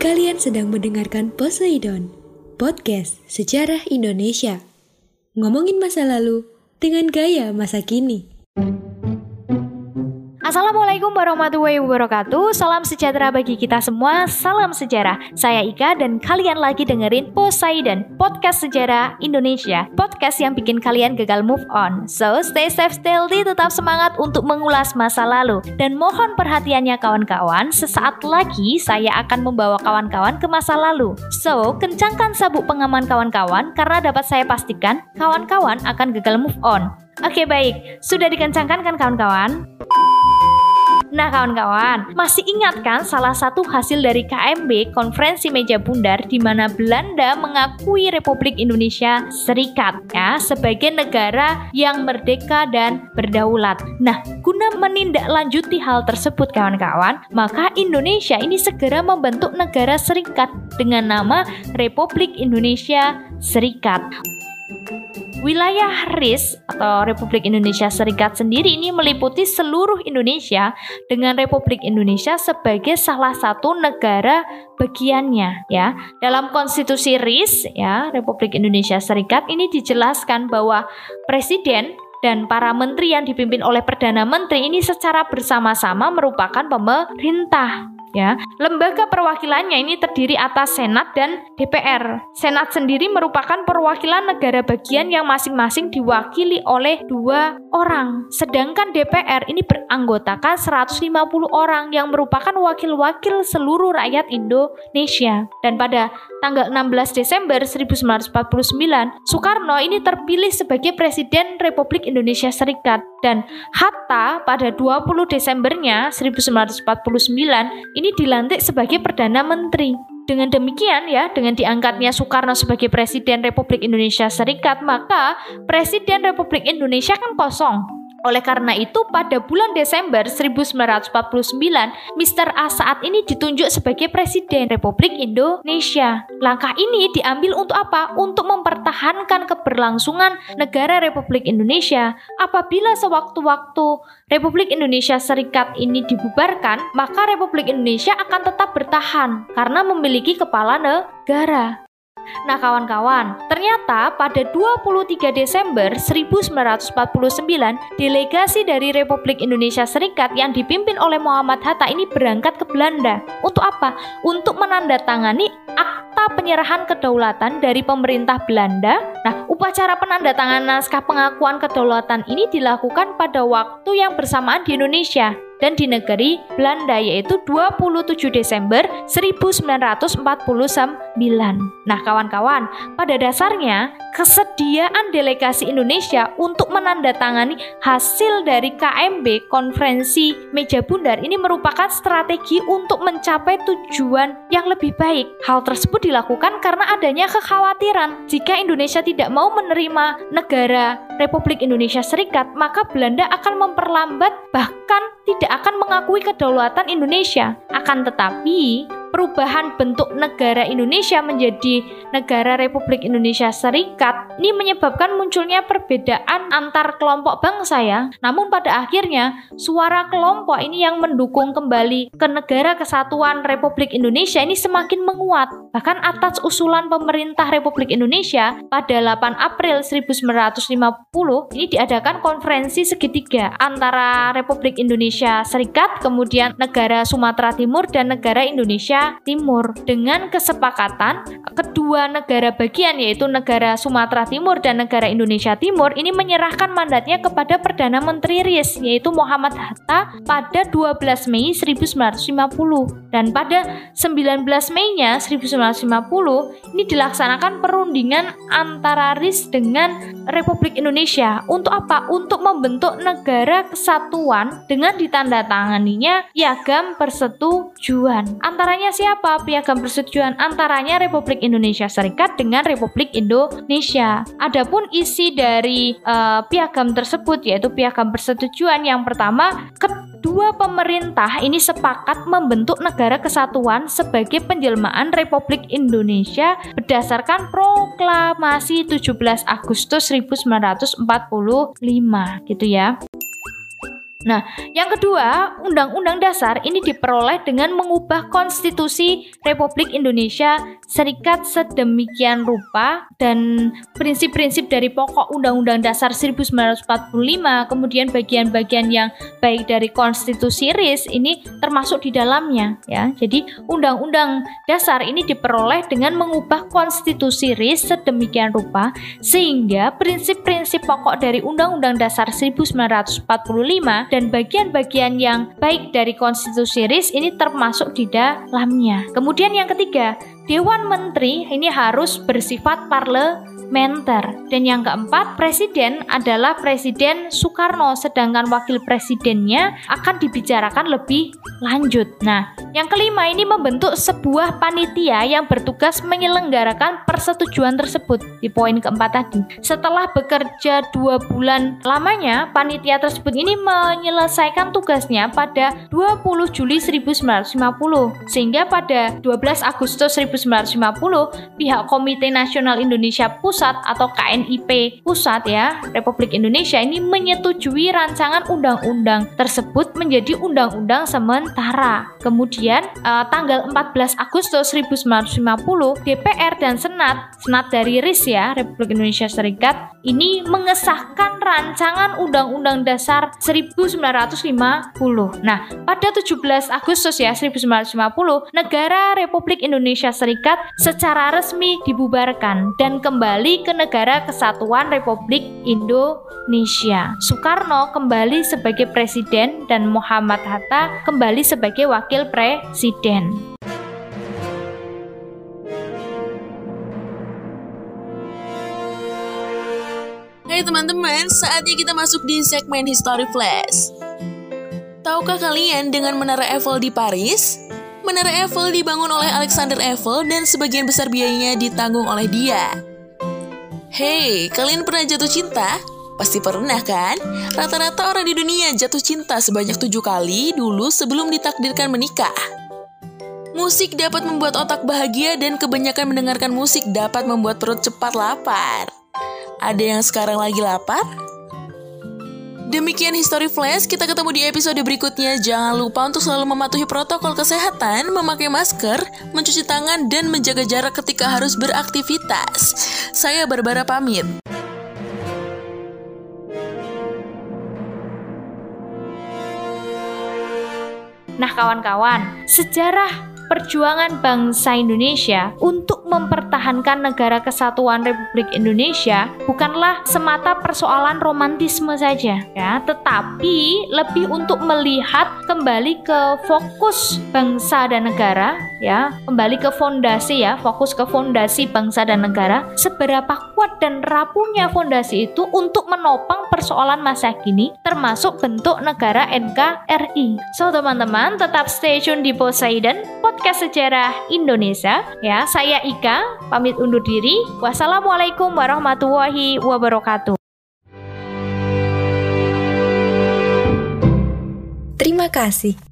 Kalian sedang mendengarkan Poseidon, podcast sejarah Indonesia. Ngomongin masa lalu dengan gaya masa kini. Assalamualaikum warahmatullahi wabarakatuh. Salam sejahtera bagi kita semua. Salam sejarah. Saya Ika dan kalian lagi dengerin Poseidon Podcast Sejarah Indonesia. Podcast yang bikin kalian gagal move on. So stay safe, stay healthy Tetap semangat untuk mengulas masa lalu. Dan mohon perhatiannya kawan-kawan. Sesaat lagi saya akan membawa kawan-kawan ke masa lalu. So kencangkan sabuk pengaman kawan-kawan Karena dapat saya pastikan Kawan-kawan akan gagal move on. Oke baik, sudah dikencangkan kan kawan-kawan? Nah kawan-kawan, masih ingat kan salah satu hasil dari KMB Konferensi Meja Bundar di mana Belanda mengakui Republik Indonesia Serikat ya sebagai negara yang merdeka dan berdaulat. Nah, guna menindaklanjuti hal tersebut kawan-kawan, maka Indonesia ini segera membentuk negara serikat dengan nama Republik Indonesia Serikat. Wilayah RIS atau Republik Indonesia Serikat sendiri ini meliputi seluruh Indonesia dengan Republik Indonesia sebagai salah satu negara bagiannya ya. Dalam konstitusi RIS ya, Republik Indonesia Serikat ini dijelaskan bahwa presiden dan para menteri yang dipimpin oleh perdana menteri ini secara bersama-sama merupakan pemerintah ya. Lembaga perwakilannya ini terdiri atas Senat dan DPR. Senat sendiri merupakan perwakilan negara bagian yang masing-masing diwakili oleh dua orang. Sedangkan DPR ini beranggotakan 150 orang yang merupakan wakil-wakil seluruh rakyat Indonesia. Dan pada tanggal 16 Desember 1949, Soekarno ini terpilih sebagai Presiden Republik Indonesia Serikat dan Hatta pada 20 Desembernya 1949 ini dilantik sebagai Perdana Menteri. Dengan demikian ya, dengan diangkatnya Soekarno sebagai Presiden Republik Indonesia Serikat, maka Presiden Republik Indonesia kan kosong. Oleh karena itu, pada bulan Desember 1949, Mr. A saat ini ditunjuk sebagai Presiden Republik Indonesia. Langkah ini diambil untuk apa? Untuk mempertahankan keberlangsungan negara Republik Indonesia. Apabila sewaktu-waktu Republik Indonesia Serikat ini dibubarkan, maka Republik Indonesia akan tetap bertahan karena memiliki kepala negara. Nah kawan-kawan, ternyata pada 23 Desember 1949, delegasi dari Republik Indonesia Serikat yang dipimpin oleh Muhammad Hatta ini berangkat ke Belanda. Untuk apa? Untuk menandatangani akta penyerahan kedaulatan dari pemerintah Belanda. Nah, upacara penandatanganan naskah pengakuan kedaulatan ini dilakukan pada waktu yang bersamaan di Indonesia dan di negeri Belanda yaitu 27 Desember 1949. Nah, kawan-kawan, pada dasarnya kesediaan delegasi Indonesia untuk menandatangani hasil dari KMB Konferensi Meja Bundar ini merupakan strategi untuk mencapai tujuan yang lebih baik. Hal tersebut dilakukan karena adanya kekhawatiran jika Indonesia tidak mau menerima negara Republik Indonesia Serikat, maka Belanda akan memperlambat bahkan tidak akan mengakui kedaulatan Indonesia. Akan tetapi, perubahan bentuk negara Indonesia menjadi negara Republik Indonesia Serikat ini menyebabkan munculnya perbedaan antar kelompok bangsa ya. Namun pada akhirnya suara kelompok ini yang mendukung kembali ke negara kesatuan Republik Indonesia ini semakin menguat. Bahkan atas usulan pemerintah Republik Indonesia pada 8 April 1950 ini diadakan konferensi segitiga antara Republik Indonesia Serikat, kemudian negara Sumatera Timur dan negara Indonesia Timur. Dengan kesepakatan kedua negara bagian yaitu negara Sumatera Timur dan negara Indonesia Timur ini menyerahkan mandatnya kepada Perdana Menteri RIS yaitu Muhammad Hatta pada 12 Mei 1950 dan pada 19 Mei-nya 1950 ini dilaksanakan perundingan antara RIS dengan Republik Indonesia. Untuk apa? Untuk membentuk negara kesatuan dengan ditandatanganinya piagam persetujuan. Antaranya siapa piagam persetujuan antaranya Republik Indonesia Serikat dengan Republik Indonesia. Adapun isi dari uh, piagam tersebut yaitu piagam persetujuan yang pertama kedua pemerintah ini sepakat membentuk negara kesatuan sebagai penjelmaan Republik Indonesia berdasarkan proklamasi 17 Agustus 1945 gitu ya. Nah, yang kedua, Undang-Undang Dasar ini diperoleh dengan mengubah Konstitusi Republik Indonesia Serikat sedemikian rupa dan prinsip-prinsip dari pokok Undang-Undang Dasar 1945, kemudian bagian-bagian yang baik dari Konstitusi RIS ini termasuk di dalamnya ya. Jadi, Undang-Undang Dasar ini diperoleh dengan mengubah Konstitusi RIS sedemikian rupa sehingga prinsip-prinsip pokok dari Undang-Undang Dasar 1945 dan bagian-bagian yang baik dari konstitusi RIS ini termasuk di dalamnya. Kemudian yang ketiga, Dewan Menteri ini harus bersifat parlementer. Dan yang keempat, presiden adalah Presiden Soekarno, sedangkan wakil presidennya akan dibicarakan lebih lanjut. Nah, yang kelima ini membentuk sebuah panitia yang bertugas menyelenggarakan persetujuan tersebut di poin keempat tadi. Setelah bekerja dua bulan lamanya, panitia tersebut ini menyelesaikan tugasnya pada 20 Juli 1950 sehingga pada 12 Agustus 1950 1950 pihak Komite Nasional Indonesia Pusat atau KNIP Pusat ya Republik Indonesia ini menyetujui rancangan undang-undang tersebut menjadi undang-undang sementara. Kemudian eh, tanggal 14 Agustus 1950 DPR dan Senat Senat dari RIS ya Republik Indonesia Serikat ini mengesahkan rancangan Undang-Undang Dasar 1950. Nah, pada 17 Agustus ya 1950 negara Republik Indonesia Serikat secara resmi dibubarkan dan kembali ke negara kesatuan Republik Indonesia. Soekarno kembali sebagai presiden dan Muhammad Hatta kembali sebagai wakil presiden. Hai teman-teman, saatnya kita masuk di segmen History Flash. Tahukah kalian dengan Menara Eiffel di Paris? Menara Eiffel dibangun oleh Alexander Eiffel dan sebagian besar biayanya ditanggung oleh dia. Hey, kalian pernah jatuh cinta? Pasti pernah kan? Rata-rata orang di dunia jatuh cinta sebanyak tujuh kali dulu sebelum ditakdirkan menikah. Musik dapat membuat otak bahagia dan kebanyakan mendengarkan musik dapat membuat perut cepat lapar. Ada yang sekarang lagi lapar? Demikian History Flash, kita ketemu di episode berikutnya. Jangan lupa untuk selalu mematuhi protokol kesehatan, memakai masker, mencuci tangan, dan menjaga jarak ketika harus beraktivitas. Saya Barbara pamit. Nah kawan-kawan, sejarah perjuangan bangsa Indonesia untuk mempertahankan negara kesatuan Republik Indonesia bukanlah semata persoalan romantisme saja ya, tetapi lebih untuk melihat kembali ke fokus bangsa dan negara ya, kembali ke fondasi ya, fokus ke fondasi bangsa dan negara, seberapa kuat dan rapuhnya fondasi itu untuk menopang persoalan masa kini termasuk bentuk negara NKRI. So teman-teman tetap stay tune di Poseidon podcast sejarah Indonesia. Ya, saya Ika, pamit undur diri. Wassalamualaikum warahmatullahi wabarakatuh. Terima kasih.